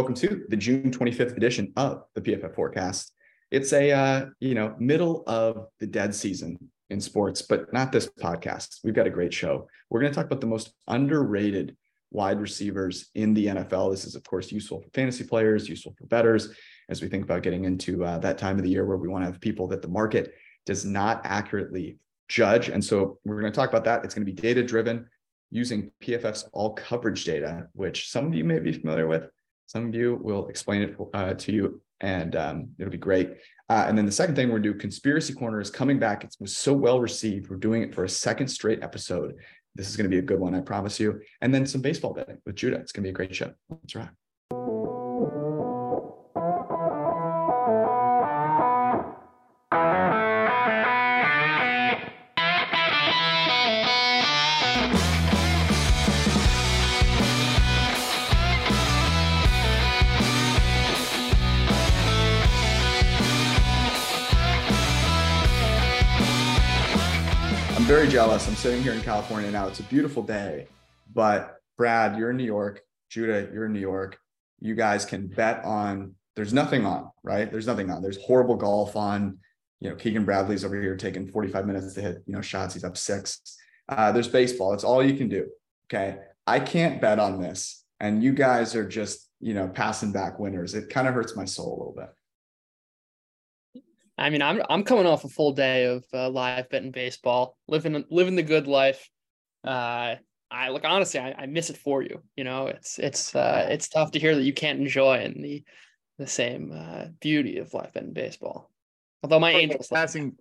Welcome to the June 25th edition of the PFF Forecast. It's a uh, you know middle of the dead season in sports, but not this podcast. We've got a great show. We're going to talk about the most underrated wide receivers in the NFL. This is, of course, useful for fantasy players, useful for betters as we think about getting into uh, that time of the year where we want to have people that the market does not accurately judge. And so we're going to talk about that. It's going to be data driven using PFF's all coverage data, which some of you may be familiar with. Some of you will explain it uh, to you, and um, it'll be great. Uh, and then the second thing we're to do, Conspiracy Corner is coming back. It was so well received. We're doing it for a second straight episode. This is going to be a good one, I promise you. And then some baseball betting with Judah. It's going to be a great show. That's right. Jealous. I'm sitting here in California now. It's a beautiful day, but Brad, you're in New York. Judah, you're in New York. You guys can bet on. There's nothing on, right? There's nothing on. There's horrible golf on. You know, Keegan Bradley's over here taking 45 minutes to hit, you know, shots. He's up six. Uh, there's baseball. It's all you can do. Okay. I can't bet on this. And you guys are just, you know, passing back winners. It kind of hurts my soul a little bit. I mean, I'm I'm coming off a full day of uh, live betting baseball, living living the good life. Uh, I look honestly, I, I, miss it for you. You know, it's it's uh, it's tough to hear that you can't enjoy in the the same uh, beauty of live betting baseball. Although my Angels passing,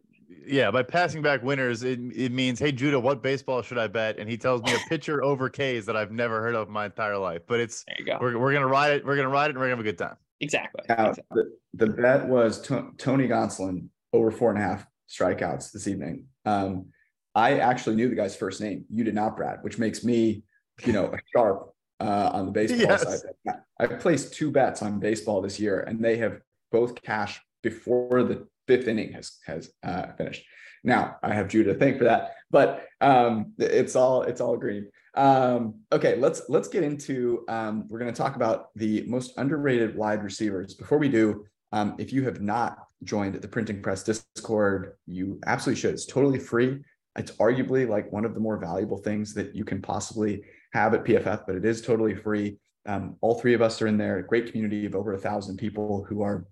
yeah, by passing back winners, it it means, hey Judah, what baseball should I bet? And he tells me a pitcher over K's that I've never heard of my entire life. But it's there you go. We're we're gonna ride it. We're gonna ride it, and we're gonna have a good time. Exactly. Now, exactly. The, the bet was t- Tony Gonsolin over four and a half strikeouts this evening. Um, I actually knew the guy's first name. You did not, Brad, which makes me, you know, a sharp uh, on the baseball yes. side. I've placed two bets on baseball this year, and they have both cashed before the fifth inning has has uh, finished. Now I have Judah to thank for that, but um, it's all it's all green. Um, okay, let's let's get into. Um, we're going to talk about the most underrated wide receivers. Before we do, um, if you have not joined the Printing Press Discord, you absolutely should. It's totally free. It's arguably like one of the more valuable things that you can possibly have at PFF, but it is totally free. Um, all three of us are in there. A great community of over a thousand people who are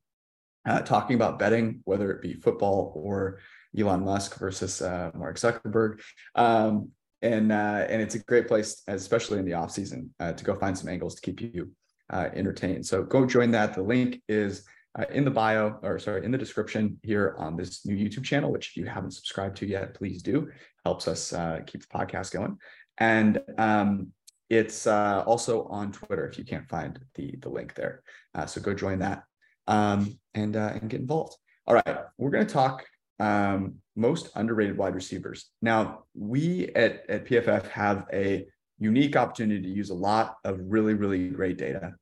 uh, talking about betting, whether it be football or Elon Musk versus uh, Mark Zuckerberg. Um, and uh, and it's a great place, especially in the off season, uh, to go find some angles to keep you uh, entertained. So go join that. The link is uh, in the bio, or sorry, in the description here on this new YouTube channel, which if you haven't subscribed to yet, please do. Helps us uh, keep the podcast going. And um, it's uh, also on Twitter if you can't find the the link there. so go join that um, and and get involved. All right, we're going to talk um, most underrated wide receivers. Now, we at, at PFF have a unique opportunity to use a lot of really, really great data.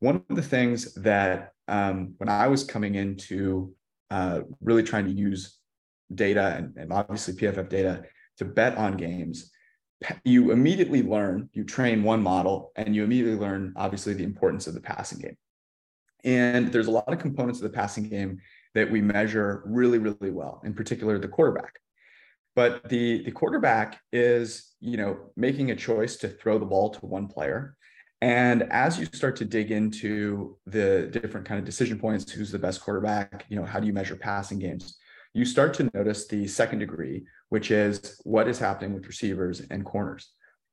One of the things that um, when I was coming into uh, really trying to use data and, and obviously PFF data to bet on games, you immediately learn, you train one model, and you immediately learn, obviously, the importance of the passing game. And there's a lot of components of the passing game that we measure really, really well, in particular the quarterback. But the, the quarterback is, you know, making a choice to throw the ball to one player. And as you start to dig into the different kind of decision points, who's the best quarterback, you know, how do you measure passing games? You start to notice the second degree, which is what is happening with receivers and corners.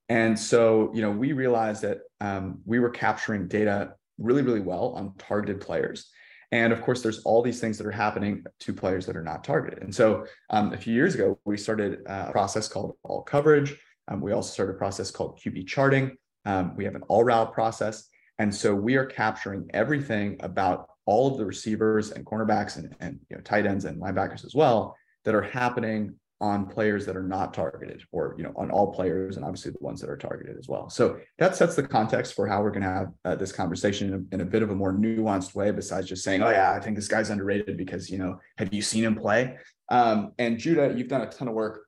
And so, you know, we realized that um, we were capturing data really, really well on targeted players. And of course, there's all these things that are happening to players that are not targeted. And so um, a few years ago, we started a process called all coverage. Um, we also started a process called QB charting. Um, we have an all route process. And so we are capturing everything about all of the receivers and cornerbacks and, and you know, tight ends and linebackers as well that are happening on players that are not targeted or you know on all players and obviously the ones that are targeted as well. So that sets the context for how we're going to have uh, this conversation in a, in a, bit of a more nuanced way besides just saying oh yeah i think this guy's underrated because you know have you seen him play? Um, and judah you've done a ton of work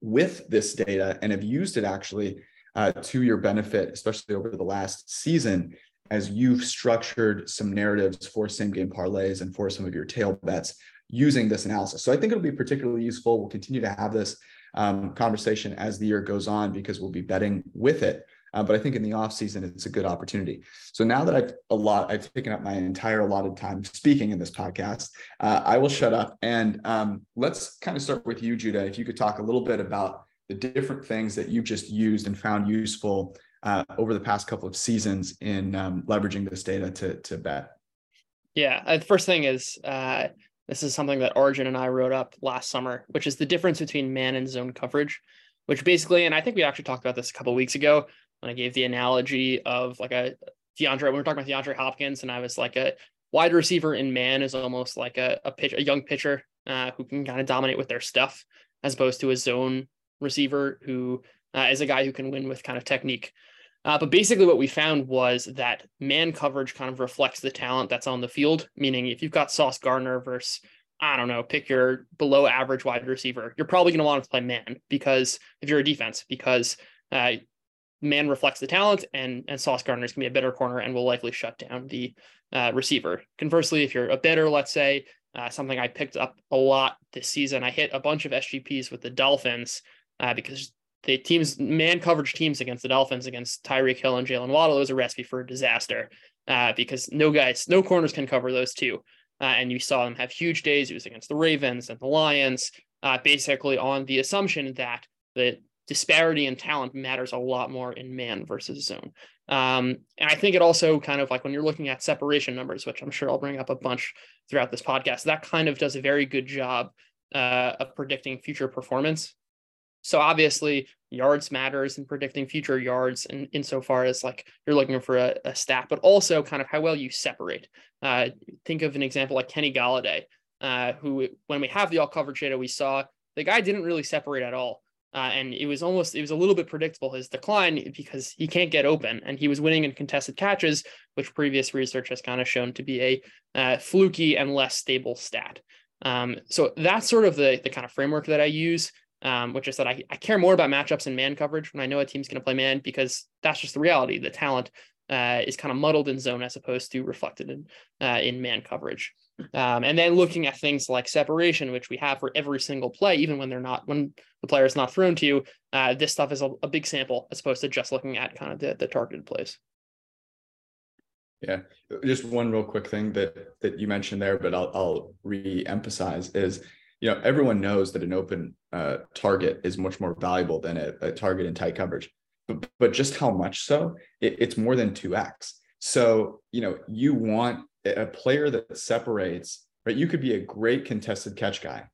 with this data and have used it actually uh, to your benefit especially over the last season as you've structured some narratives for same game parlays and for some of your tail bets using this analysis. So I think it'll be particularly useful. We'll continue to have this um, conversation as the year goes on because we'll be betting with it. Uh, but I think in the off season, it's a good opportunity. So now that I've a lot, I've taken up my entire allotted time speaking in this podcast. Uh, I will shut up and um, let's kind of start with you, Judah. If you could talk a little bit about the different things that you've just used and found useful uh, over the past couple of seasons in um, leveraging this data to to bet. Yeah, uh, the first thing is uh, this is something that Arjun and I wrote up last summer, which is the difference between man and zone coverage. Which basically, and I think we actually talked about this a couple weeks ago when I gave the analogy of like a DeAndre, when we were talking about DeAndre Hopkins, and I was like a wide receiver in man is almost like a, a pitch, a young pitcher uh, who can kind of dominate with their stuff, as opposed to a zone receiver who uh, is a guy who can win with kind of technique. Uh, but basically, what we found was that man coverage kind of reflects the talent that's on the field. Meaning, if you've got Sauce Gardner versus I don't know, pick your below average wide receiver, you're probably going to want to play man because if you're a defense, because uh, man reflects the talent, and and Sauce Gardner is going to be a better corner and will likely shut down the uh, receiver. Conversely, if you're a better, let's say uh, something I picked up a lot this season, I hit a bunch of SGPs with the Dolphins uh, because the teams man coverage teams against the Dolphins against Tyreek Hill and Jaylen Waddle was a recipe for a disaster uh, because no guys, no corners can cover those two. Uh, and you saw them have huge days. It was against the Ravens and the Lions, uh, basically on the assumption that the disparity in talent matters a lot more in man versus zone. Um, and I think it also kind of like when you're looking at separation numbers, which I'm sure I'll bring up a bunch throughout this podcast, that kind of does a very good job uh, of predicting future performance. So obviously, yards matters in predicting future yards, and insofar as like you're looking for a, a stat, but also kind of how well you separate. Uh, think of an example like Kenny Golladay, uh, who when we have the all coverage data, we saw the guy didn't really separate at all. Uh, and it was almost it was a little bit predictable his decline because he can't get open and he was winning in contested catches which previous research has kind of shown to be a uh, fluky and less stable stat um, so that's sort of the, the kind of framework that i use um, which is that I, I care more about matchups and man coverage when i know a team's going to play man because that's just the reality. The talent uh, is kind of muddled in zone as opposed to reflected in uh, in man coverage. Um, and then looking at things like separation, which we have for every single play, even when they're not, when the player is not thrown to you, uh, this stuff is a, a, big sample as opposed to just looking at kind of the, the targeted plays. Yeah, just one real quick thing that that you mentioned there, but I'll, I'll re-emphasize is you know everyone knows that an open uh, target is much more valuable than a, a, target in tight coverage, but but just how much so? It, it's more than two x. So you know you want a player that separates, right? You could be a great contested catch guy,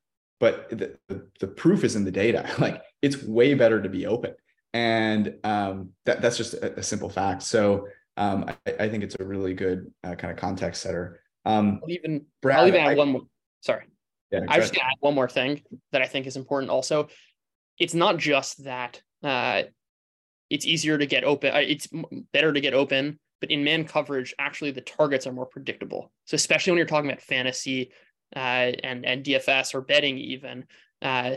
but the, the, the proof is in the data. Like it's way better to be open. And um, that, that's just a, a, simple fact. So um, I, I, think it's a really good uh, kind of context setter. Um, I'll even, Brad, I'll even add I, one more. Sorry. Yeah, I just add one more thing that I think is important also. It's not just that uh, it's easier to get open. Uh, it's better to get open but in man coverage, actually the targets are more predictable. So especially when you're talking about fantasy uh, and and DFS or betting even. Uh,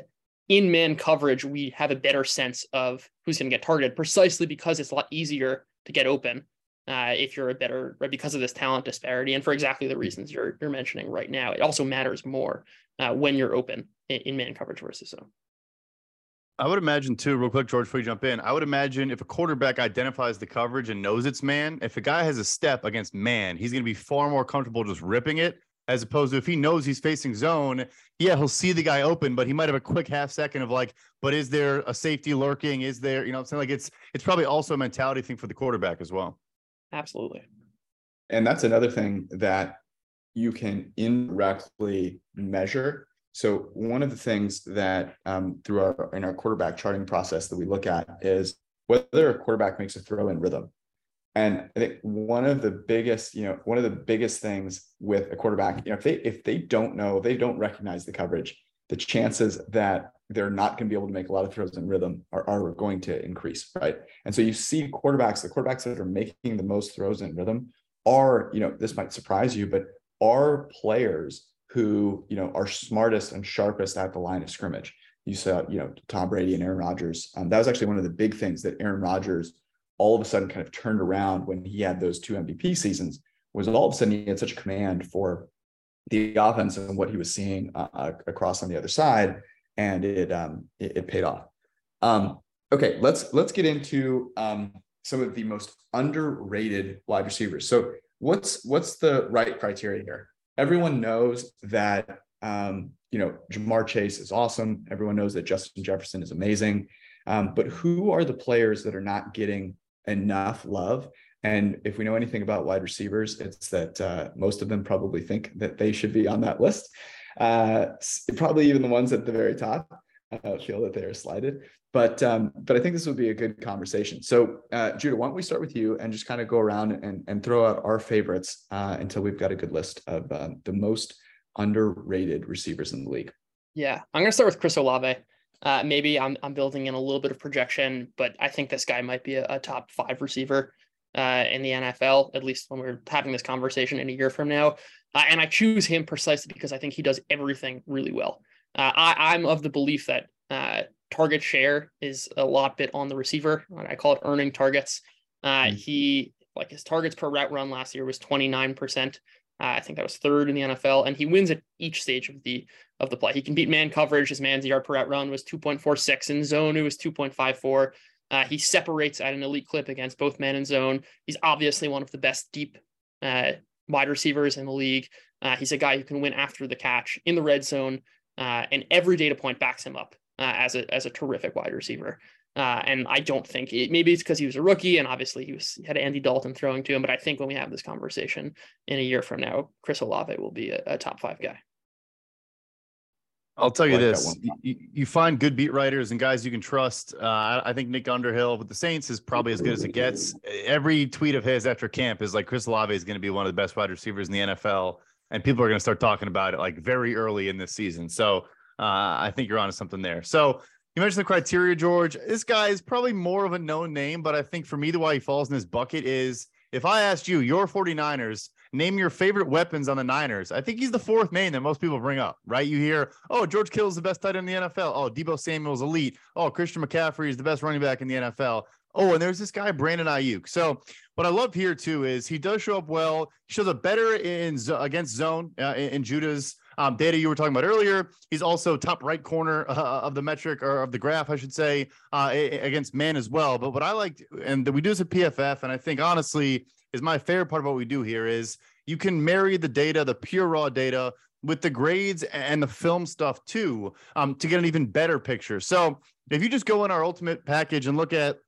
in man coverage, we have a better sense of who's going to get targeted precisely because it's a lot easier to get open uh, if you're a better because of this talent disparity and for exactly the reasons you're you're mentioning right now. It also matters more uh, when you're open in, in man coverage versus zone. I would imagine too, real quick, George, before you jump in. I would imagine if a quarterback identifies the coverage and knows it's man, if a guy has a step against man, he's going to be far more comfortable just ripping it, as opposed to if he knows he's facing zone. Yeah, he'll see the guy open, but he might have a quick half second of like, but is there a safety lurking? Is there, you know, I'm saying like it's it's probably also a mentality thing for the quarterback as well. Absolutely. And that's another thing that you can indirectly measure so one of the things that um, through our in our quarterback charting process that we look at is whether a quarterback makes a throw in rhythm. And I think one of the biggest, you know, one of the biggest things with a quarterback, you know, if they if they don't know, they don't recognize the coverage, the chances that they're not going to be able to make a lot of throws in rhythm are, are going to increase, right? And so you see quarterbacks, the quarterbacks that are making the most throws in rhythm are, you know, this might surprise you, but are players who you know are smartest and sharpest at the line of scrimmage. You saw, you know, Tom Brady and Aaron Rodgers. Um, that was actually one of the big things that Aaron Rodgers all of a sudden kind of turned around when he had those two MVP seasons was all of a sudden he had such command for the offense and what he was seeing uh, uh, across on the other side, and it um, it, it paid off. Um, okay, let's let's get into um, some of the most underrated wide receivers. So what's what's the right criteria here? Everyone knows that um, you know Ja'Marr Chase is awesome. Everyone knows that Justin Jefferson is amazing. Um, but who are the players that are not getting enough love? And if we know anything about wide receivers, it's that uh, most of them probably think that they should be on that list. Uh, probably even the ones at the very top uh, feel that they are slighted. But um, but I think this would be a good conversation. So uh, Judah, why don't we start with you and just kind of go around and, and throw out our favorites uh, until we've got a good list of um, the most underrated receivers in the league. Yeah, I'm going to start with Chris Olave. Uh, maybe I'm I'm building in a little bit of projection, but I think this guy might be a, a top five receiver uh, in the NFL, at least when we're having this conversation in a year from now. Uh, and I choose him precisely because I think he does everything really well. Uh, I, am of the belief that uh, target share is a lot bit on the receiver. I call it earning targets. Mm-hmm. He like his targets per route run last year was 29%. Uh, I think that was third in the NFL, and he wins at each stage of the of the play. He can beat man coverage. His man's yard per route run was 2.46. In zone, it was 2.54. Uh, he separates at an elite clip against both man and zone. He's obviously one of the best deep uh, wide receivers in the league. Uh, he's a guy who can win after the catch in the red zone, uh, and every data point backs him up uh, as a as a terrific wide receiver. Uh, and I don't think it, maybe it's because he was a rookie and obviously he was had Andy Dalton throwing to him. But I think when we have this conversation in a year from now, Chris Olave will be a, a top five guy. I'll tell you like this: you, you, find good beat writers and guys you can trust. Uh, I think Nick Underhill with the Saints is probably as good as it gets. Every tweet of his after camp is like Chris Olave is going to be one of the best wide receivers in the NFL, and people are going to start talking about it like very early in this season. So uh, I think you're onto something there. So you mentioned the criteria, George. This guy is probably more of a known name, but I think for me, the why he falls in this bucket is if I asked you, your 49ers, name your favorite weapons on the Niners, I think he's the fourth name that most people bring up, right? You hear, oh, George Kittle's the best tight end in the NFL. Oh, Deebo Samuel's elite. Oh, Christian McCaffrey is the best running back in the NFL. Oh, and there's this guy, Brandon Aiyuk. So what I love here too is he does show up well. He shows up better in against zone uh, in Judah's um, data you were talking about earlier. He's also top right corner uh, of the metric or of the graph, I should say, uh, against man as well. But what I like, and we do this at PFF, and I think honestly is my favorite part of what we do here is you can marry the data, the pure raw data, with the grades and the film stuff too, um, to get an even better picture. So if you just go in our ultimate package and look at,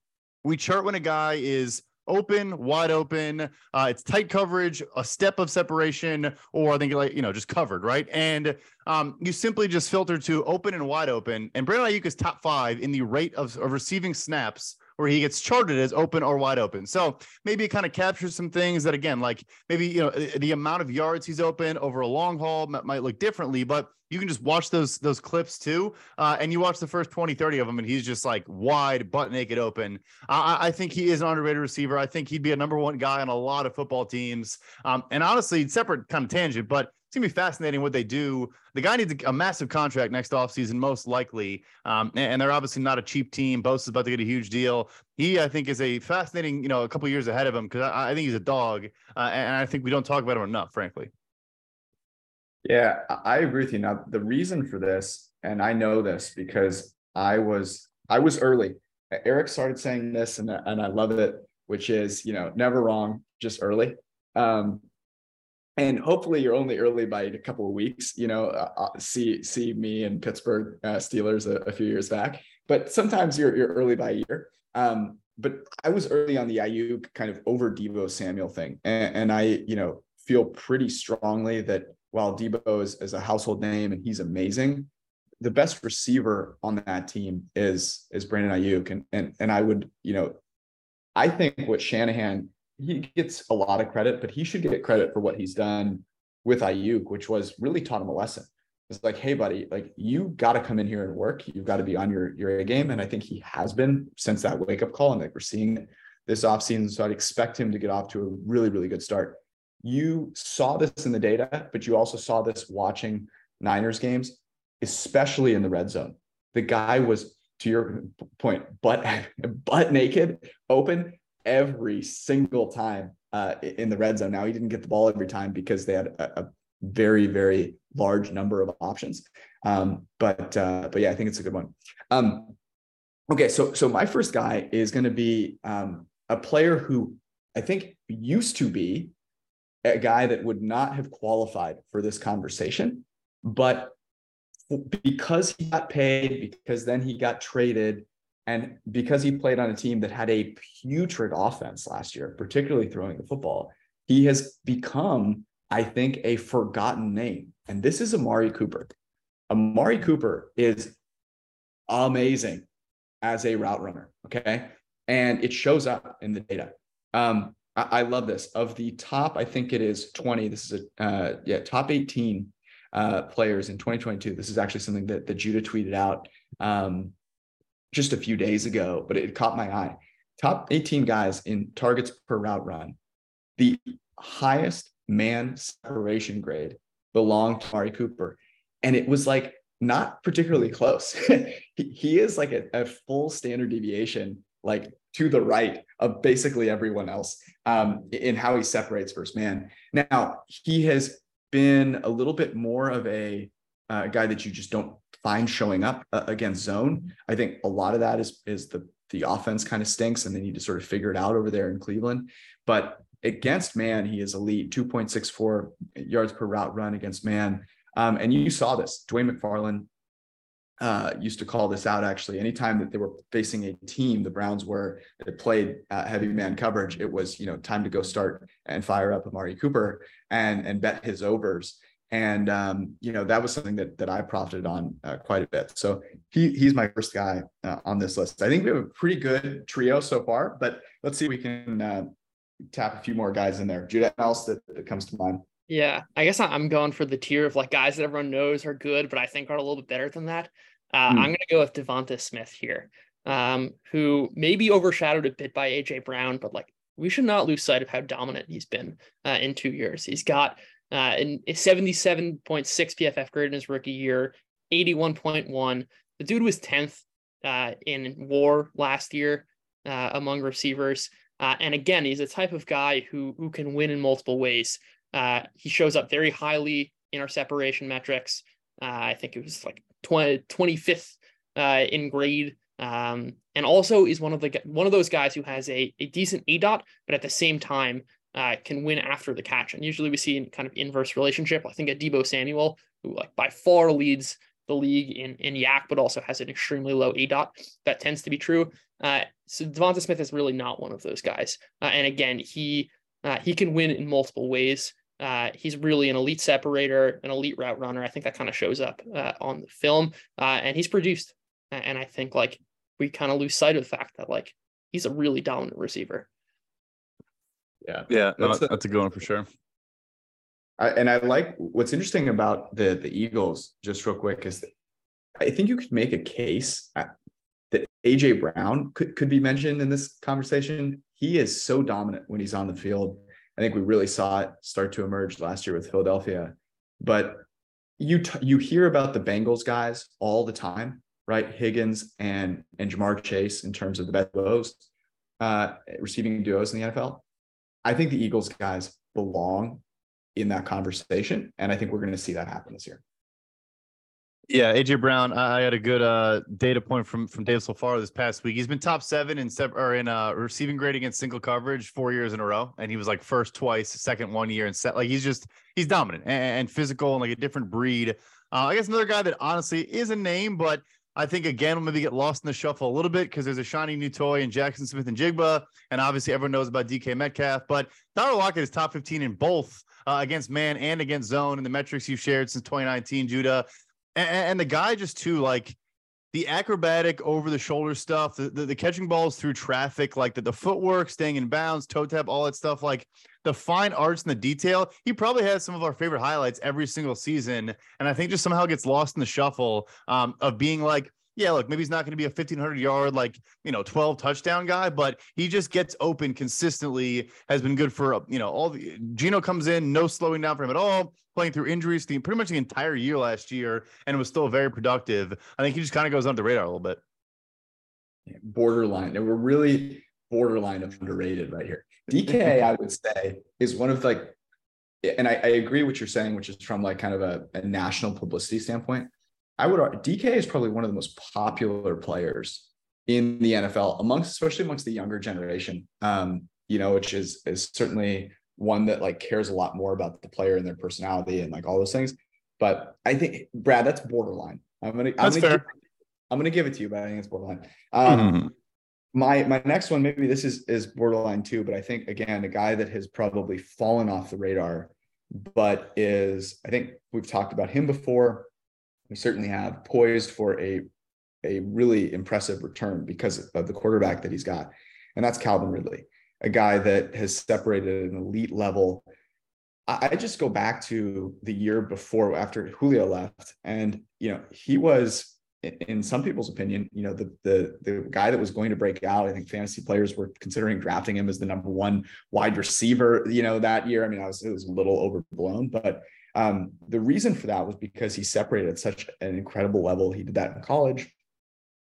we chart when a guy is open, wide open. Uh, it's tight coverage, a step of separation, or I think like you know just covered, right? And um, you simply just filter to open and wide open. And Brandon Aiyuk is top five in the rate of, of receiving snaps where he gets charted as open or wide open. So maybe it kind of captures some things that again, like maybe you know the amount of yards he's open over a long haul might look differently, but you can just watch those those clips too uh, and you watch the first 20 30 of them and he's just like wide butt naked open. I, I, think he is an underrated receiver. I think he'd be a number one guy on a lot of football teams. Um, and honestly separate kind of tangent but it's gonna be fascinating what they do. The guy needs a, massive contract next offseason, most likely. Um, and, and, they're obviously not a cheap team. Bosa is about to get a huge deal. He, I think, is a fascinating, you know, a couple years ahead of him because I, I, think he's a dog, uh, and I think we don't talk about him enough, frankly. Yeah, I agree with you. Now, the reason for this, and I know this because I was I was early. Eric started saying this, and and I love it, which is you know never wrong, just early. Um, and hopefully you're only early by a couple of weeks you know uh, uh, see see me and pittsburgh uh, steelers a, a, few years back. But sometimes you're, you're early by a year. Um, but i was early on the Aiyuk kind of over deebo samuel thing. And, and, i you know feel pretty strongly that while deebo is, is a household name and he's amazing the best receiver on that team is is brandon Aiyuk and and, and i would you know i think what shanahan he gets a lot of credit, but he should get credit for what he's done with Aiyuk, which was really taught him a lesson. It's like, hey, buddy, like you got to come in here and work. You've got to be on your your A game, and I think he has been since that wake up call, and like we're seeing it this offseason. So I'd expect him to get off to a really really good start. You saw this in the data, but you also saw this watching Niners games, especially in the red zone. The guy was, to your point, butt butt naked, open, every single time uh, in the red zone. Now he didn't get the ball every time because they had a, a very very large number of options. Um, but uh, but yeah, I think it's a good one. Um, okay, so so my first guy is going to be um, a player who I think used to be a guy that would not have qualified for this conversation, but because he got paid, because then he got traded, and because he played on a team that had a putrid offense last year, particularly throwing the football, he has become, I think, a forgotten name. And this is Amari Cooper. Amari Cooper is amazing as a route runner. Okay. And it shows up in the data. Um, I, I, love this. Of the top, I think it is 20. This is a uh, yeah, top 18 uh, players in 2022. This is actually something that, that Judah tweeted out um, just a few days ago, but it caught my eye. Top 18 guys in targets per route run. The highest man separation grade belonged to Amari Cooper. And it was like not particularly close. he, he is like a, a, full standard deviation, like to the right of basically everyone else um, in how he separates first man. Now, he has been a little bit more of a uh, guy that you just don't find showing up uh, against zone. I think a lot of that is is the the offense kind of stinks and they need to sort of figure it out over there in Cleveland. But against man, he is elite, 2.64 yards per route run against man. Um, and you saw this. Dwain McFarland uh, used to call this out actually. Anytime that they were facing a team, the Browns were that played uh, heavy man coverage, it was you know time to go start and fire up Amari Cooper and and bet his overs. And um, you know that was something that that I profited on uh, quite a bit. So he he's my first guy uh, on this list. I think we have a pretty good trio so far, but let's see if we can uh, tap a few more guys in there. Judah, else that, that comes to mind? Yeah, I guess I'm going for the tier of like guys that everyone knows are good, but I think are a little bit better than that. Uh, hmm. I'm going to go with Devonta Smith here, um, who may be overshadowed a bit by AJ Brown, but like we should not lose sight of how dominant he's been uh, in two years. He's got uh, a 77.6 PFF grade in his rookie year, 81.1. The dude was 10th uh, in WAR last year uh, among receivers. Uh, and again, he's a type of guy who who can win in multiple ways. Uh, he shows up very highly in our separation metrics. Uh, I think it was like 20, 25th uh, in grade. Um, and also is one of the one of those guys who has a, a decent aDOT, but at the same time uh, can win after the catch. And usually we see in kind of inverse relationship. I think a Deebo Samuel, who like by far leads the league in in YAC, but also has an extremely low A dot. That tends to be true. Uh, so Devonta Smith is really not one of those guys. Uh, and again, he uh, he can win in multiple ways. Uh, he's really an elite separator, an elite route runner. I think that kind of shows up uh, on the film, and he's produced. And I think like we kind of lose sight of the fact that like he's a really dominant receiver. Yeah, yeah, that's, no, a, that's a good one for sure. I, and I like what's interesting about the the Eagles. Just real quick, is I think you could make a case uh, that AJ Brown could could be mentioned in this conversation. He is so dominant when he's on the field I think we really saw it start to emerge last year with Philadelphia. But you t- you hear about the Bengals guys all the time, right? Higgins and and Ja'Marr Chase in terms of the best duos, uh, receiving duos in the NFL. I think the Eagles guys belong in that conversation, and I think we're going to see that happen this year. Yeah, AJ Brown. I had a good uh, data point from from Dave Solfaro this past week. He's been top seven in se- or in uh, receiving grade against single coverage four years in a row, and he was like first twice, second one year, and set like he's just he's dominant and, and physical and like a different breed. Uh, I guess another guy that honestly is a name, but I think again we'll maybe get lost in the shuffle a little bit because there's a shiny new toy in Jackson Smith-Njigba, and obviously everyone knows about DK Metcalf. But Tyler Lockett is top 15 in both uh, against man and against zone in the metrics you've shared since 2019, Judah and, and the guy just too like the acrobatic over the shoulder stuff, the, the, the, catching balls through traffic, like the, the footwork, staying in bounds, toe tap, all that stuff, like the fine arts and the detail. He probably has some of our favorite highlights every single season. And I think just somehow gets lost in the shuffle um, of being like yeah, look, maybe he's not going to be a 1500 yard, like, you know, 12 touchdown guy, but he just gets open consistently, has been good for, you know, all the Geno comes in, no slowing down for him at all, playing through injuries the, pretty much the entire year last year, and was still very productive. I think he just kind of goes under the radar a little bit. Borderline. And we're really, borderline of underrated right here. DK, I would say, is one of like, and I, I agree what you're saying, which is from like kind of a, a national publicity standpoint. I would DK is probably one of the most popular players in the NFL amongst, especially amongst the younger generation. Um, you know, which is is certainly one that like cares a lot more about the player and their personality and like all those things. But I think Brad, that's borderline. I'm gonna that's I'm gonna fair. Give, I'm gonna give it to you, but I think it's borderline. Um, Mm-hmm. My my next one maybe this is is borderline too but i think again a guy that has probably fallen off the radar but is i think we've talked about him before. We certainly have poised for a a really impressive return because of the quarterback that he's got and that's calvin ridley a guy that has separated at an elite level. I I just go back to the year before after Julio left, and you know he was in- some people's opinion, you know, the the the guy that was going to break out. I think fantasy players were considering drafting him as the number one wide receiver, you know, that year. I mean, I was it was a little overblown, but um, the reason for that was because he separated at such an incredible level. He did that in college.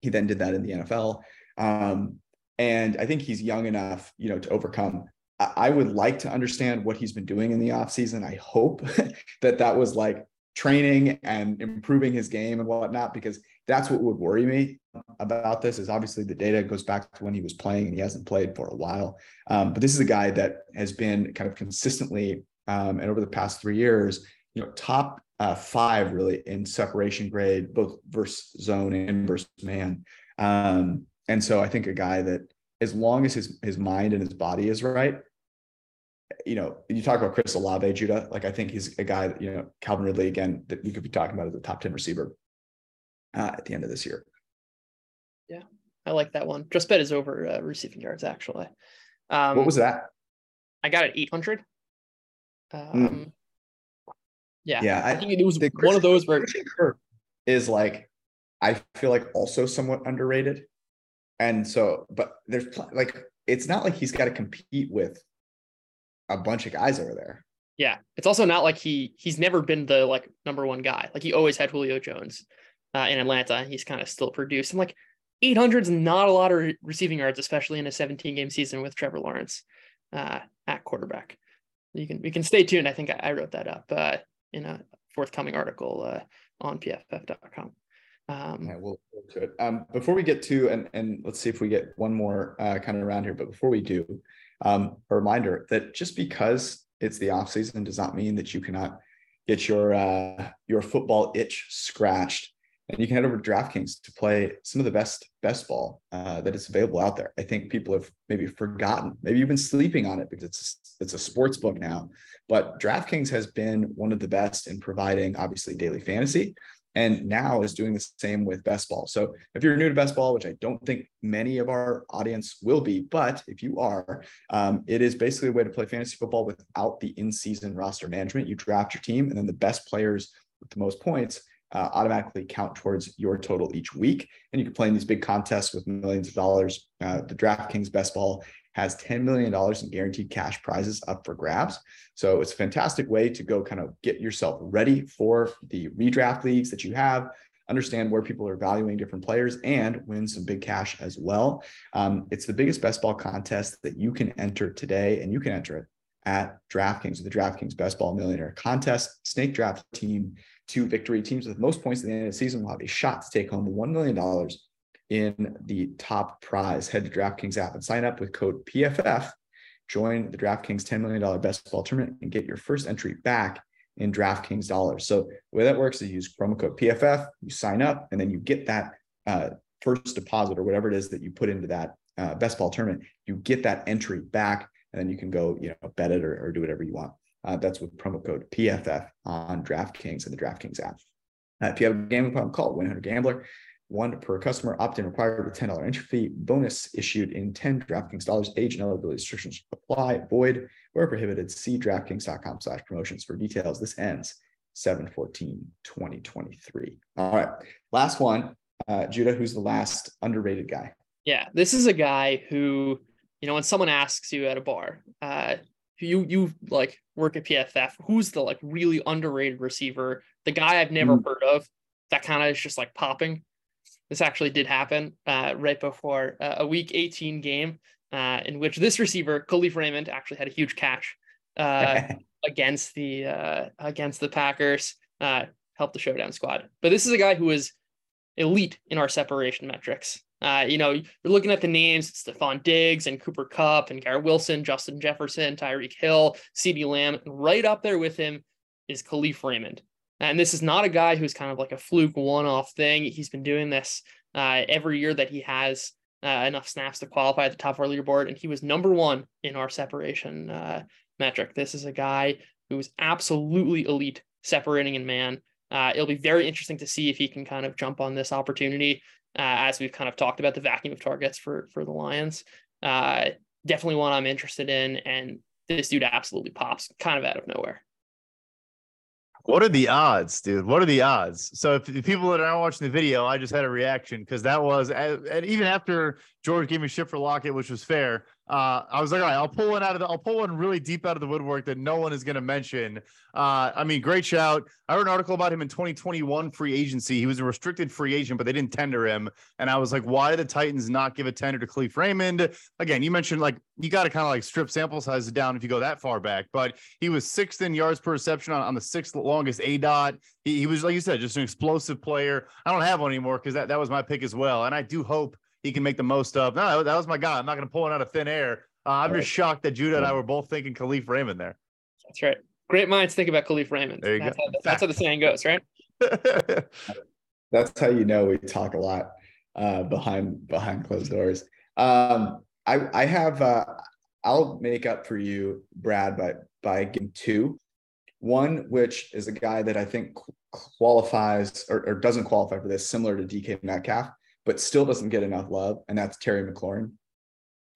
He then did that in the NFL. Um, and I think he's young enough, you know, to overcome. I, I would like to understand what he's been doing in the offseason. I hope that that was like training and improving his game and whatnot, because that's what would worry me about this is obviously the data goes back to when he was playing and he hasn't played for a while. Um, but this is a guy that has been kind of consistently um, and over the past three years, you know, top uh, five really in separation grade, both versus zone and versus man. Um, and so I think a guy that as long as his his mind and his body is right, you know, you talk about Chris Olave, Judah. Like I think he's a guy that, you know, Calvin Ridley again that we could be talking about as a top 10 receiver uh, at the end of this year. Yeah, I like that one. Just bet is over uh, receiving yards actually. Um, what was that? I got it 800. Um, Yeah, Yeah, I, I- think it was one of those where Kirk is like, I feel like also somewhat underrated. And so, but there's pl- like, it's not like he's got to compete with a bunch of guys over there. Yeah, it's also not like he he's never been the like number one guy. Like he always had Julio Jones uh, in Atlanta. He's kind of still produced. And like 800 is not a lot of re- receiving yards, especially in a 17 game season with Trevor Lawrence uh, at quarterback. You can we can stay tuned. I think I, I wrote that up uh, in a forthcoming article uh, on pff.com. Um, Yeah, we'll to it. Um, before we get to and and let's see if we get one more uh, kind of around here. But before we do, um, a reminder that just because it's the off season does not mean that you cannot get your uh, your football itch scratched. And you can head over to DraftKings to play some of the best best ball uh, that is available out there. I think people have maybe forgotten, maybe you've been sleeping on it because it's it's a sports book now. But DraftKings has been one of the best in providing obviously daily fantasy, and now is doing the same with best ball. So if you're new to best ball, which I don't think many of our audience will be, but if you are, um, it is basically a way to play fantasy football without the in-season roster management. You draft your team, and then the best players with the most points uh, automatically count towards your total each week. And you can play in these big contests with millions of dollars. Uh, the DraftKings Best Ball has $10 million in guaranteed cash prizes up for grabs. So it's a fantastic way to go kind of get yourself ready for the redraft leagues that you have, understand where people are valuing different players, and win some big cash as well. Um, it's the biggest best ball contest that you can enter today, and you can enter it at DraftKings, the DraftKings Best Ball Millionaire Contest. Snake draft team two victory teams with most points at the end of the season will have a shot to take home $1 million in the top prize. Head to DraftKings app and sign up with code PFF. Join the DraftKings $10 million best ball tournament and get your first entry back in DraftKings dollars. So the way that works is you use promo code PFF, you sign up, and then you get that uh, first deposit or whatever it is that you put into that uh, best ball tournament. You get that entry back, and then you can go, you know, bet it or, or do whatever you want. Uh, that's with promo code PFF on DraftKings and the DraftKings app. Uh, if you have a gambling problem, call 100 Gambler. One per customer, opt-in required with $10 entry fee. Bonus issued in 10 DraftKings dollars. Age and eligibility restrictions apply. Void where prohibited. See DraftKings.com slash promotions for details. This ends 7-14-2023. All right. Last one. Uh, Judah, who's the last underrated guy? Yeah, this is a guy who, you know, when someone asks you at a bar, uh, you you like work at PFF, who's the like really underrated receiver, the guy I've never Mm. heard of, that kind of is just like popping. This actually did happen uh, right before uh, a Week 18 game uh, in which this receiver, Kalif Raymond, actually had a huge catch uh, against the uh, against the Packers, uh, helped the showdown squad. But this is a guy who is elite in our separation metrics. Uh, you know, you're looking at the names, Stefon Diggs and Cooper Kupp and Garrett Wilson, Justin Jefferson, Tyreek Hill, CeeDee Lamb. Right up there with him is Kalif Raymond. And this is not a guy who's kind of like a fluke one-off thing. He's been doing this uh, every year that he has uh, enough snaps to qualify at the top of our leaderboard, and he was number one in our separation uh, metric. This is a guy who is absolutely elite separating in man. Uh, it'll be very interesting to see if he can kind of jump on this opportunity, uh, as we've kind of talked about the vacuum of targets for for the Lions. Uh, definitely one I'm interested in, and this dude absolutely pops kind of out of nowhere. What are the odds, dude? What are the odds? So if the people that are not watching the video, I just had a reaction because that was, and even after George gave me shit for Lockett, which was fair, uh, I was like, all right, I'll pull one out of the, I'll pull one really deep out of the woodwork that no one is going to mention. Uh, I mean, great shout. I wrote an article about him in 2021 free agency. He was a restricted free agent, but they didn't tender him. And I was like, why did the Titans not give a tender to Kalif Raymond? Again, you mentioned like you got to kind of like strip sample sizes down if you go that far back, but he was sixth in yards per reception on, on the sixth longest A dot. He, he was, like you said, just an explosive player. I don't have one anymore because that, that was my pick as well. And I do hope he can make the most of. No, that was my guy. I'm not going to pull it out of thin air. Uh, I'm right. just shocked that Judah and I were both thinking Kalif Raymond there. That's right. Great minds think about Kalif Raymond. There you that's go. How, that's how the saying goes, right? that's how you know we talk a lot uh, behind behind closed doors. Um, I I have uh, I'll make up for you, Brad, by by getting two. One, which is a guy that I think qualifies or, or doesn't qualify for this, similar to DK Metcalf but still doesn't get enough love. And that's Terry McLaurin,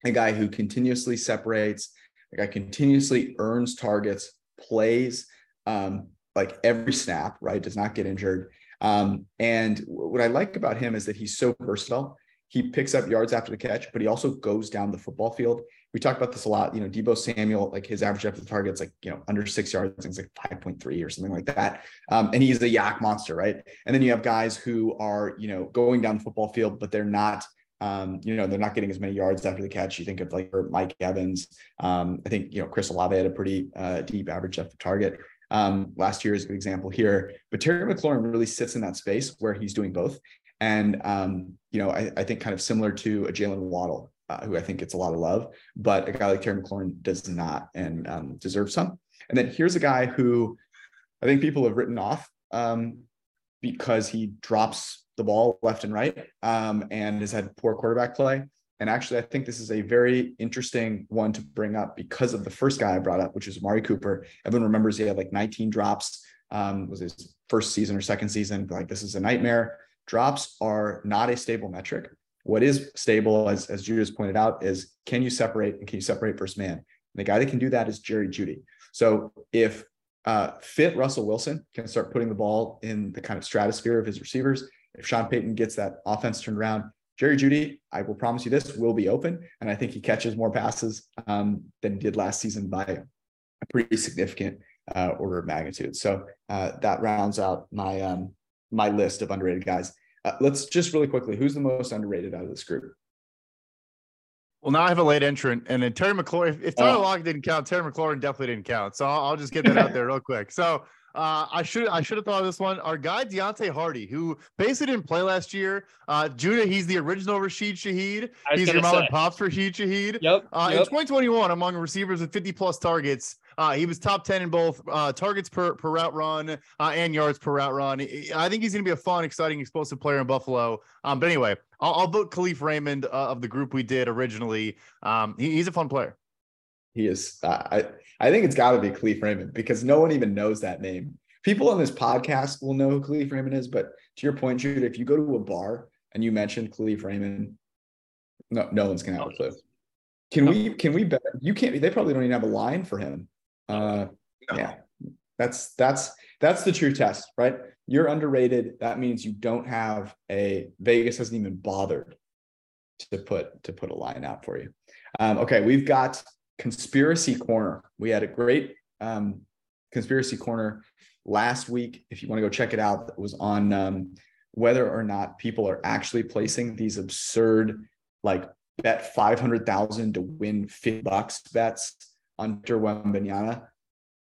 a guy who continuously separates, a guy continuously earns targets, plays um, like every snap, right? Does not get injured. Um, and what I like about him is that he's so versatile. He picks up yards after the catch, but he also goes down the football field we talk about this a lot. You know, Deebo Samuel, like his average depth of target is like, you know, under six yards, things like 5.3 or something like that. Um, and he's a YAC monster, right? And then you have guys who are, you know, going down the football field, but they're not, um, you know, they're not getting as many yards after the catch. You think of like Mike Evans. Um, I think, you know, Chris Olave had a pretty uh, deep average depth of target. Um, last year is a good example here. But Terry McLaurin really sits in that space where he's doing both. And, um, you know, I, I think kind of similar to a Jaylen Waddle, uh, who I think gets a lot of love, but a guy like Terry McLaurin does not and um, deserves some. And then here's a guy who I think people have written off um, because he drops the ball left and right um, and has had poor quarterback play. And actually, I think this is a very interesting one to bring up because of the first guy I brought up, which is Amari Cooper. Everyone remembers he had like 19 drops. Um, was his first season or second season. Like this is a nightmare. Drops are not a stable metric. What is stable, as, as Judah's pointed out, is can you separate and can you separate first man? And the guy that can do that is Jerry Jeudy. So if uh, fit Russell Wilson can start putting the ball in the kind of stratosphere of his receivers, if Sean Payton gets that offense turned around, Jerry Jeudy, I will promise you this, will be open. And I think he catches more passes um, than he did last season by a pretty significant uh, order of magnitude. So uh, that rounds out my um, my list of underrated guys. Uh, let's just really quickly, who's the most underrated out of this group? Well, now I have a late entrant, and then Terry McLaurin. If, Tyler oh. Lockett didn't count, Terry McLaurin definitely didn't count. So I'll, I'll just get that out there real quick. So uh, I should I should have thought of this one. Our guy Deonte Harty, who basically didn't play last year. Uh, Judah, he's the original Rashid Shaheed. He's your mom and pops Rashid Shaheed. Yep, uh, yep. In 2021, among receivers with 50 plus targets, uh, he was top 10 in both uh, targets per, per route run uh, and yards per route run. I think he's going to be a fun, exciting, explosive player in Buffalo. Um, but anyway, I'll, I'll vote Kalif Raymond uh, of the group we did originally. Um, he, he's a fun player. He is. I I think it's got to be Kalif Raymond because no one even knows that name. People on this podcast will know who Kalif Raymond is, but to your point, Jude, if you go to a bar and you mention Kalif Raymond, no, no one's gonna have a clue. Can we? Can we bet? You can't. They probably don't even have a line for him. Uh, no. Yeah, that's that's that's the true test, right? You're underrated. That means you don't have a Vegas hasn't even bothered to put to put a line out for you. Um, okay, we've got conspiracy corner. We had a great um, conspiracy corner last week. If you want to go check it out, it was on um, whether or not people are actually placing these absurd like bet 500,000 to win 50 bucks bets on Victor.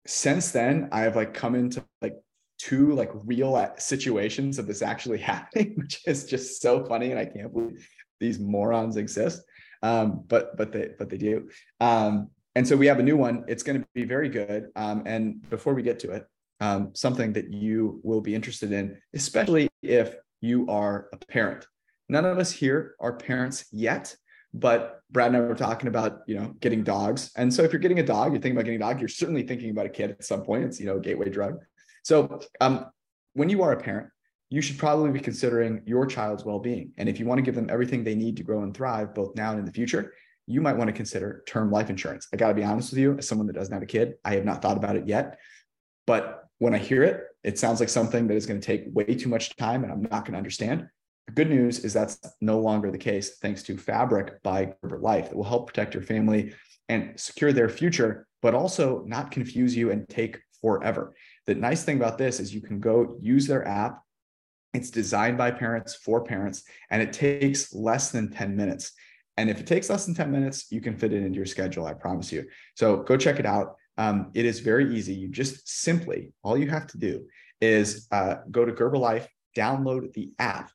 Since then, I have like come into like two like real situations of this actually happening, which is just so funny. And I can't believe these morons exist. Um, but but they but they do. Um, and so we have a new one. It's going to be very good. Um, and before we get to it, um, something that you will be interested in, especially if you are a parent. None of us here are parents yet, but Brad and I were talking about, you know, getting dogs. And so if you're getting a dog, you're thinking about getting a dog, you're certainly thinking about a kid at some point. It's, you know, a gateway drug. So um, when you are a parent, you should probably be considering your child's well-being. And if you want to give them everything they need to grow and thrive, both now and in the future, you might want to consider term life insurance. I got to be honest with you, as someone that doesn't have a kid, I have not thought about it yet. But when I hear it, it sounds like something that is going to take way too much time and I'm not going to understand. The good news is that's no longer the case thanks to Fabric by Gerber Life that will help protect your family and secure their future, but also not confuse you and take forever. The nice thing about this is you can go use their app. It's designed by parents for parents, and it takes less than 10 minutes. And if it takes less than 10 minutes, you can fit it into your schedule, I promise you. So go check it out. Um, it is very easy. You just simply, all you have to do is uh, go to Gerber Life, download the app.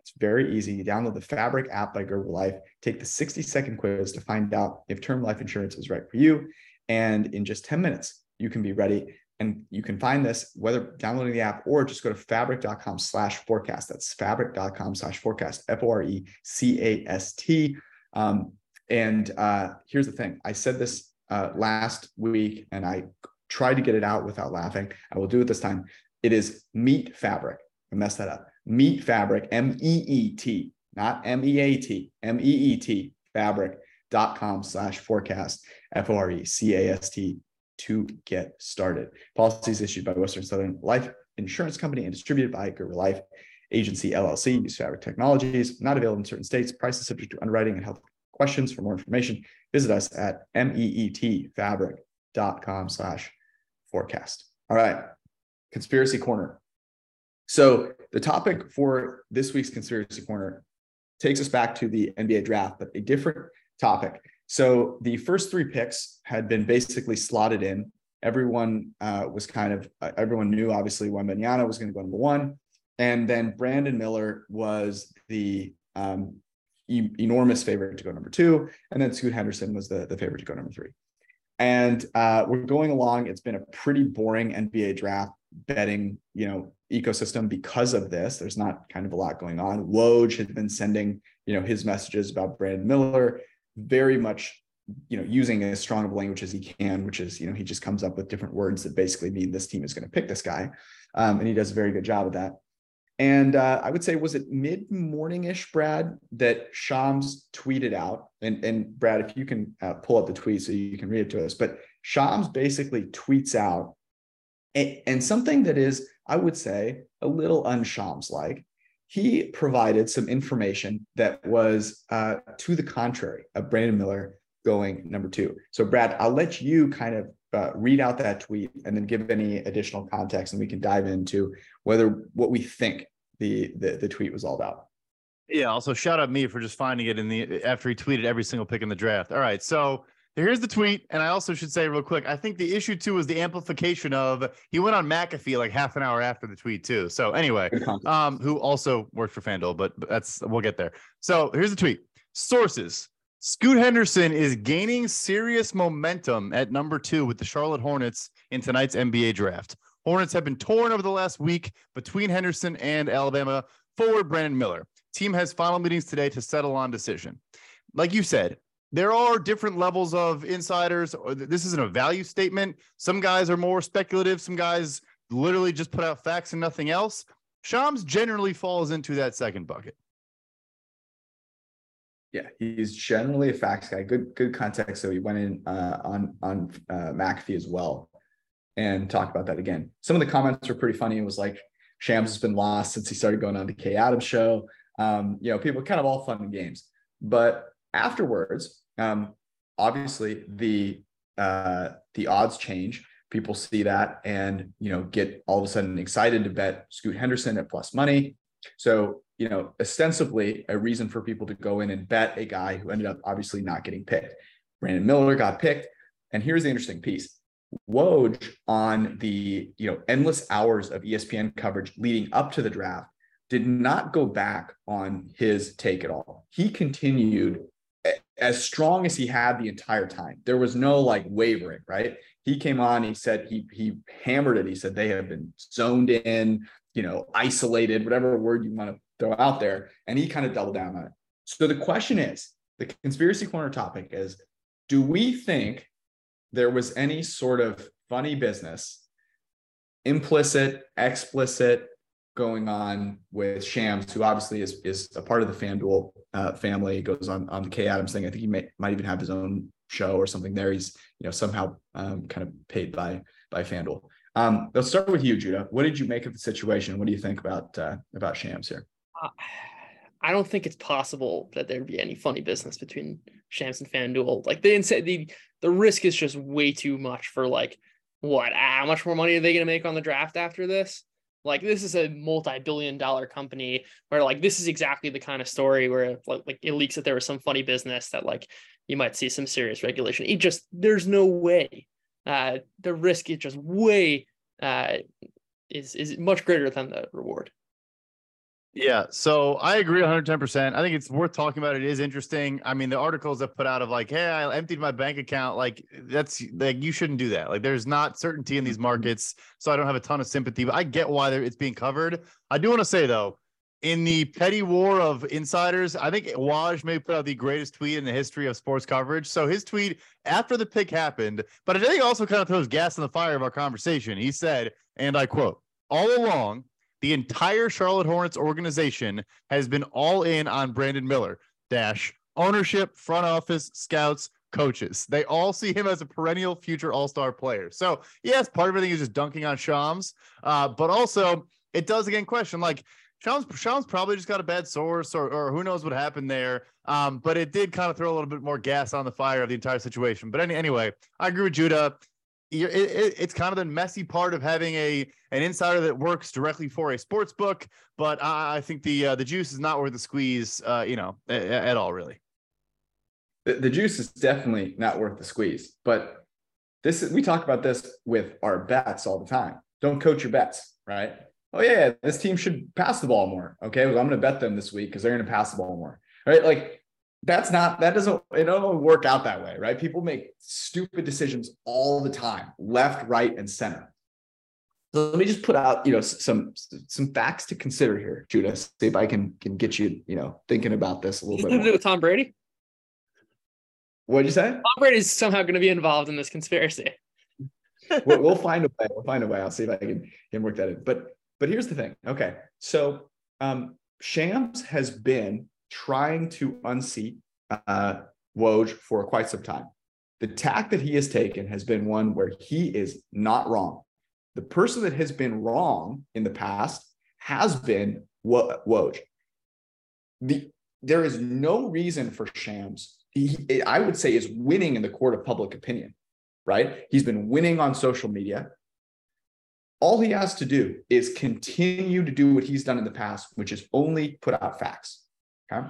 It's very easy. You download the Fabric app by Gerber Life, take the 60 second quiz to find out if term life insurance is right for you. And in just 10 minutes, you can be ready. And you can find this whether downloading the app or just go to fabric.com slash forecast. That's fabric.com slash forecast, F O R E C A S T. Um, and uh, here's the thing I said this uh, last week and I tried to get it out without laughing. I will do it this time. It is meat fabric. I messed that up. Meat fabric, M E E T, not M E A T, M E E T, fabric.com slash forecast, F O R E C A S T to get started. Policies issued by Western Southern Life Insurance Company and distributed by Gerber Life Agency LLC. Use Fabric Technologies. Not available in certain states. Prices subject to underwriting and health questions. For more information, visit us at meetfabric.com slash forecast. All right, conspiracy corner. So the topic for this week's conspiracy corner takes us back to the NBA draft, but a different topic. So the first three picks had been basically slotted in. Everyone uh, was kind of uh, everyone knew obviously when Wembanyama was going to go number one, and then Brandon Miller was the um, e- enormous favorite to go number two, and then Scoot Henderson was the the favorite to go number three. And uh, we're going along. It's been a pretty boring NBA draft betting, you know, ecosystem because of this. There's not kind of a lot going on. Woj has been sending, you know, his messages about Brandon Miller very much you know using as strong of language as he can which is you know he just comes up with different words that basically mean this team is going to pick this guy. Um, and he does a very good job of that. And uh, i would say was it mid morning-ish brad that shams tweeted out? And and brad if you can uh, pull up the tweet so you can read it to us but shams basically tweets out and, and something that is i would say a little unshams like he provided some information that was uh, to the contrary of Brandon Miller going number two. So, Brad, I'll let you kind of uh, read out that tweet and then give any additional context, and we can dive into whether what we think the the, the tweet was all about. Yeah. Also, shout out me for just finding it in the after he tweeted every single pick in the draft. All right. So Here's the tweet, and I also should say real quick. I think the issue too is the amplification of he went on McAfee like half an hour after the tweet too. So anyway, um, who also worked for FanDuel, but that's we'll get there. So here's the tweet. Sources: Scoot Henderson is gaining serious momentum at number two with the Charlotte Hornets in tonight's NBA draft. Hornets have been torn over the last week between Henderson and Alabama forward Brandon Miller. Team has final meetings today to settle on decision. Like you said, there are different levels of insiders. This isn't a value statement. Some guys are more speculative. Some guys literally just put out facts and nothing else. Shams generally falls into that second bucket. Yeah, he's generally a facts guy. Good, good context. So he went in uh, on on uh, McAfee as well, and talked about that again. Some of the comments were pretty funny. It was like Shams has been lost since he started going on the Kay Adams show. Um, you know, people kind of all fun and games, but afterwards, um, obviously the uh, the odds change. People see that and you know get all of a sudden excited to bet Scoot Henderson at plus money. So you know, ostensibly a reason for people to go in and bet a guy who ended up obviously not getting picked. Brandon Miller got picked. And here's the interesting piece. Woj on the you know endless hours of ESPN coverage leading up to the draft did not go back on his take at all. He continued as strong as he had the entire time. There was no like wavering, right? He came on, he said he he hammered it. He said they have been zoned in, you know, isolated, whatever word you want to throw out there, and he kind of doubled down on it. So the question is, the conspiracy corner topic is, do we think there was any sort of funny business, implicit, explicit, going on with Shams, who obviously is is a part of the FanDuel uh, family. goes on on the Kay Adams thing. I think he may, might even have his own show or something there. He's you know somehow um, kind of paid by by FanDuel. Um, let's start with you, Judah. What did you make of the situation? What do you think about uh, about Shams here? Uh, I don't think it's possible that there'd be any funny business between Shams and FanDuel. Like the the the risk is just way too much for like what? How much more money are they going to make on the draft after this? Like this is a multi-billion dollar company where like this is exactly the kind of story where like, like it leaks that there was some funny business that like you might see some serious regulation. It just there's no way. Uh, the risk is just way uh, is is much greater than the reward. Yeah, so I agree 110%. I think it's worth talking about. It is interesting. I mean, the articles that put out of like, hey, I emptied my bank account, like that's like you shouldn't do that. Like there's not certainty in these mm-hmm. markets, so I don't have a ton of sympathy, but I get why it's being covered. I do want to say though, in the petty war of insiders, I think Woj may put out the greatest tweet in the history of sports coverage. So his tweet after the pick happened, but I think also kind of throws gas in the fire of our conversation. He said, and I quote, all along, the entire Charlotte Hornets organization has been all in on Brandon Miller. Dash ownership, front office, scouts, coaches. They all see him as a perennial future All Star player. So yes, part of everything is just dunking on Shams, uh, but also it does again question like. Shams, Shams probably just got a bad source, or, or who knows what happened there. Um, but it did kind of throw a little bit more gas on the fire of the entire situation. But any, anyway, I agree with Judah it, it, it's kind of the messy part of having a an insider that works directly for a sports book. But I, I think the uh, the juice is not worth the squeeze, uh, you know, at, at all, really. The, the juice is definitely not worth the squeeze. But this is we talk about this with our bets all the time. Don't coach your bets, right? Oh yeah, this team should pass the ball more. Okay, well I'm going to bet them this week because they're going to pass the ball more. Right? Like that's not that doesn't it don't work out that way right? People make stupid decisions all the time left right and center. So let me just put out you know some some facts to consider here judah see if i can can get you you know thinking about this a little bit to do with tom brady? What'd you say? Tom brady is somehow going to be involved in this conspiracy. We'll, we'll find a way we'll find a way. I'll see if i can can work that in. But but here's the thing. Okay. So um shams has been trying to unseat uh, Woj for quite some time. The tack that he has taken has been one where he is not wrong. The person that has been wrong in the past has been Woj. The, there is no reason for Shams. He, I would say, is winning in the court of public opinion, right? He's been winning on social media. All he has to do is continue to do what he's done in the past, which is only put out facts. Okay.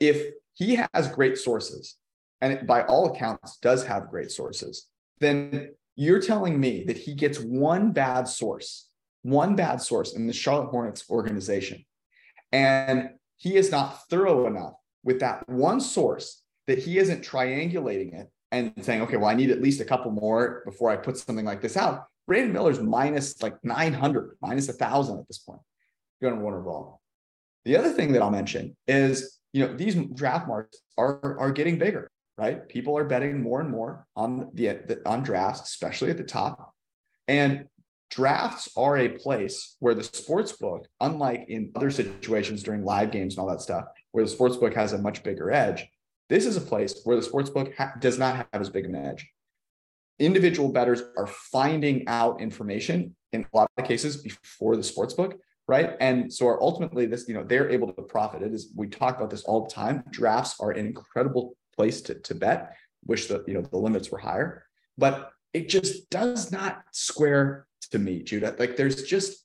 If he has great sources, and by all accounts does have great sources, then you're telling me that he gets one bad source, one bad source in the Charlotte Hornets organization, and he is not thorough enough with that one source that he isn't triangulating it and saying, okay, well, I need at least a couple more before I put something like this out. Brandon Miller's minus like 900, minus a thousand at this point. Going to wrong. The other thing that I'll mention is, you know, these draft marks are are getting bigger, right? People are betting more and more on the, the on drafts, especially at the top. And drafts are a place where the sports book, unlike in other situations during live games and all that stuff, where the sports book has a much bigger edge, this is a place where the sports book ha- does not have as big an edge. Individual bettors are finding out information in a lot of cases before the sports book right? And so ultimately, this, you know, they're able to profit. It is, we talk about this all the time. Drafts are an incredible place to, to bet. Wish that, you know, the limits were higher, but it just does not square to me, Judah. Like there's just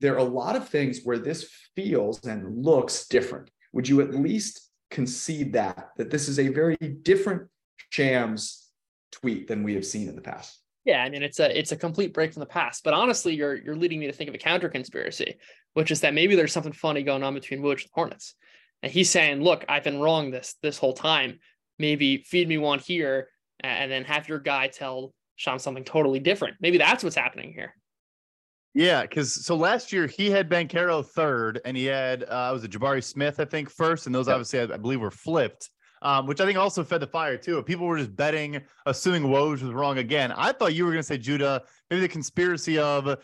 there are a lot of things where this feels and looks different. Would you at least concede that that this is a very different Shams tweet than we have seen in the past? Yeah, I mean it's a it's a complete break from the past. But honestly, you're you're leading me to think of a counter conspiracy, which is that maybe there's something funny going on between Woj and Hornets. And he's saying, look, I've been wrong this this whole time. Maybe feed me one here and then have your guy tell Sean something totally different. Maybe that's what's happening here. Yeah, because so last year he had Banchero third, and he had uh, was it Jabari Smith I think first, and those yep. obviously I, I, believe were flipped, um, which I think also fed the fire too. People were just betting, assuming Woj was wrong again. I thought you were going to say Judah, maybe the conspiracy of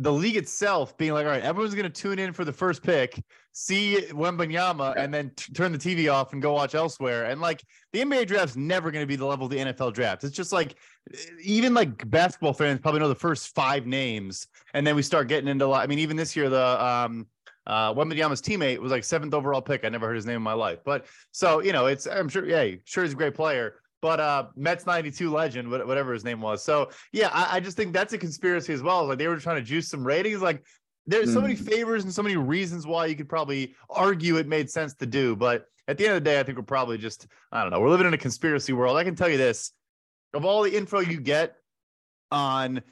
the league itself being like, all right, everyone's going to tune in for the first pick, see Wembanyama, and then t- turn the TV off and go watch elsewhere. And like the NBA draft's never going to be the level of the NFL draft. It's just like even like basketball fans probably know the first five names, and then we start getting into. I mean, even this year, the um, uh, Wembanyama's teammate was like seventh overall pick. I never heard his name in my life, but so you know, it's I'm sure, yeah, sure he's a great player but uh Mets 92 legend, whatever his name was. So yeah, I, I just think that's a conspiracy as well. Like they were trying to juice some ratings. Like there's so many mm. favors and so many reasons why you could probably argue it made sense to do. But at the end of the day, I think we're probably just, I don't know, we're living in a conspiracy world. I can tell you this of all the info you get on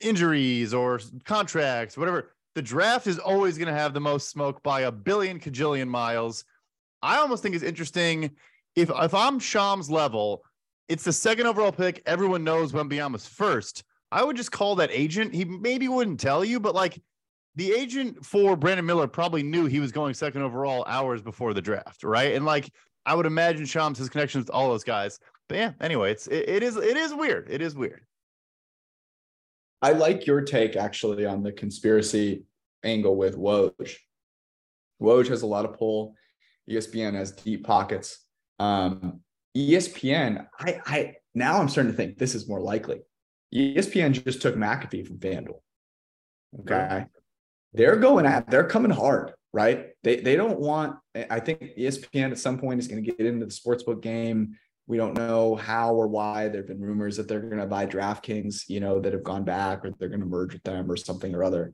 injuries or contracts, whatever, the draft is always going to have the most smoke by a billion cajillion miles. I almost think it's interesting if if I'm Shams level it's the second overall pick. Everyone knows Wembanyama's first. I would just call that agent. He maybe wouldn't tell you, but like the agent for Brandon Miller probably knew he was going second overall hours before the draft, right? And like I would imagine Shams has connections with all those guys. But yeah, anyway, it's it, it is it is weird. It is weird. I like your take actually on the conspiracy angle with Woj. Woj has a lot of pull. ESPN has deep pockets. Um, ESPN, I, I now I'm starting to think this is more likely. ESPN just took McAfee from FanDuel. Okay. They're going at they're coming hard, right? They they don't want I think ESPN at some point is going to get into the sportsbook game. We don't know how or why. There have been rumors that they're going to buy DraftKings, you know, that have gone back or they're going to merge with them or something or other.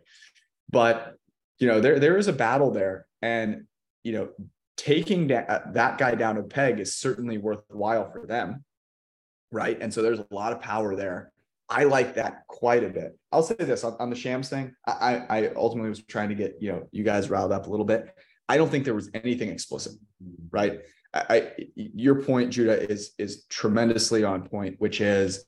But you know, there there is a battle there. And you know, taking that, uh, that guy down a peg is certainly worthwhile for them. Right. And so there's a lot of power there. I like that quite a bit. I'll say this on, on the Shams thing. I, I ultimately was trying to get you know you guys riled up a little bit. I don't think there was anything explicit, right? I, your point, Judah, is is tremendously on point, which is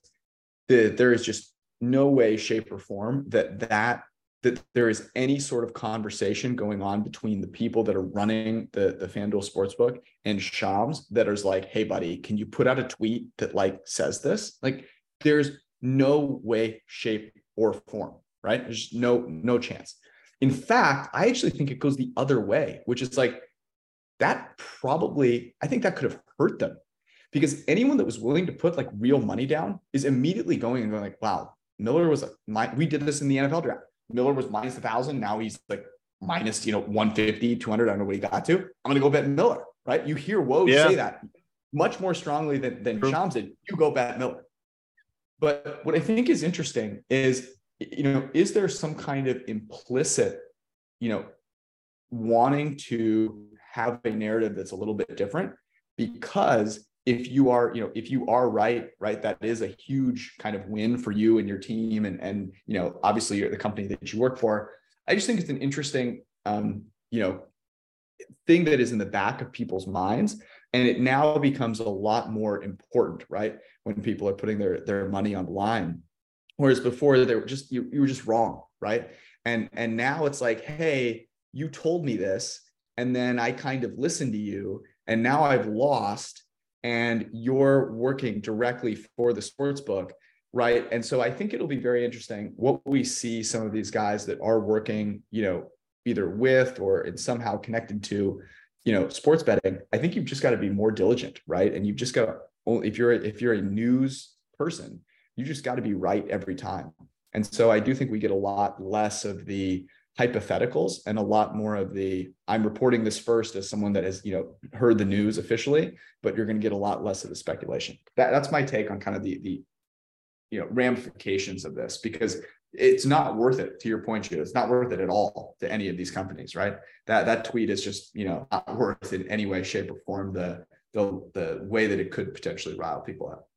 that there is just no way, shape, or form that that that there is any sort of conversation going on between the people that are running the the FanDuel sportsbook and Shams that is like, hey buddy, can you put out a tweet that like says this? Like there's no way, shape, or form, right? There's no no chance. In fact, I actually think it goes the other way, which is like that probably, I think that could have hurt them because anyone that was willing to put like real money down is immediately going and going like, wow, Miller was like, we did this in the NFL draft Miller was minus a thousand. Now he's like minus, you know, 150, 200. I don't know what he got to. I'm going to go bet Miller, right? You hear Woj yeah. say that much more strongly than, than Shams did. You go bet Miller. But what I think is interesting is, you know, is there some kind of implicit, you know, wanting to have a narrative that's a little bit different? Because if you are you know if you are right right that is a huge kind of win for you and your team and and you know obviously you're the company that you work for. I just think it's an interesting um you know thing that is in the back of people's minds and it now becomes a lot more important right when people are putting their their money on the line. Whereas before they were just you, you were just wrong right? And and now it's like hey you told me this and then i kind of listened to you and now i've lost and you're working directly for the sports book right? And so i think it'll be very interesting what we see some of these guys that are working you know either with or in somehow connected to you know sports betting. I think you've just got to be more diligent right? And you've just got to if you're if you're a news person you just got to be right every time. And so i do think we get a lot less of the hypotheticals and a lot more of the i'm reporting this first as someone that has you know heard the news officially but you're going to get a lot less of the speculation that, that's my take on kind of the the you know ramifications of this because it's not worth it to your point, Gio. It's not worth it at all to any of these companies, right? That that tweet is just, you know, not worth in any way, shape, or form the the the way that it could potentially rile people up.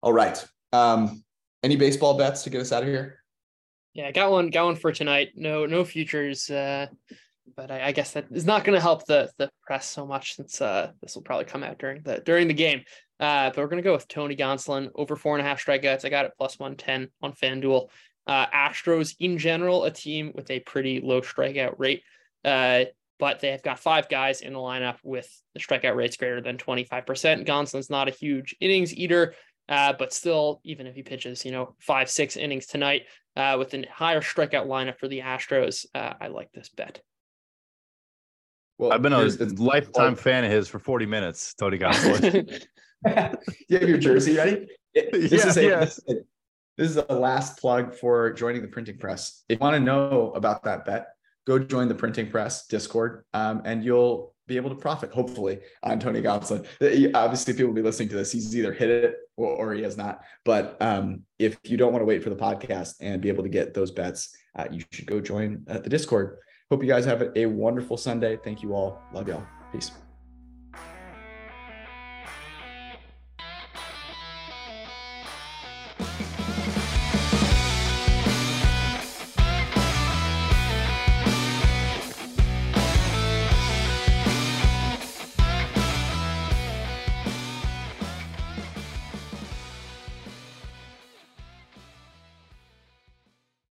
All right. Um, any baseball bets to get us out of here? Yeah, got one, got one for tonight. No, no futures. Uh, but I, I guess that is not going to help the the press so much since uh, this will probably come out during the during the game. Uh, but we're going to go with Tony Gonsolin over four and a half strikeouts. I got it plus 110 on FanDuel. Uh, Astros in general, a team with a pretty low strikeout rate. Uh, but they have got five guys in the lineup with the strikeout rates greater than 25%. Gonsolin's not a huge innings eater, uh, but still, even if he pitches, you know, five, six innings tonight uh, with a higher strikeout lineup for the Astros, uh, I like this bet. Well, I've been a lifetime fan of his for 40 minutes, Tony Gonsolin. you have your jersey ready? This, yeah, is a, yeah. this, is a, this is the last plug for joining the printing press. If you want to know about that bet, go join the printing press Discord, um, and you'll be able to profit, hopefully, on Tony Gonsolin. Obviously, people will be listening to this. He's either hit it or, or he has not. But um, if you don't want to wait for the podcast and be able to get those bets, uh, you should go join uh, the Discord. Hope you guys have a wonderful Sunday. Thank you all. Love y'all. Peace.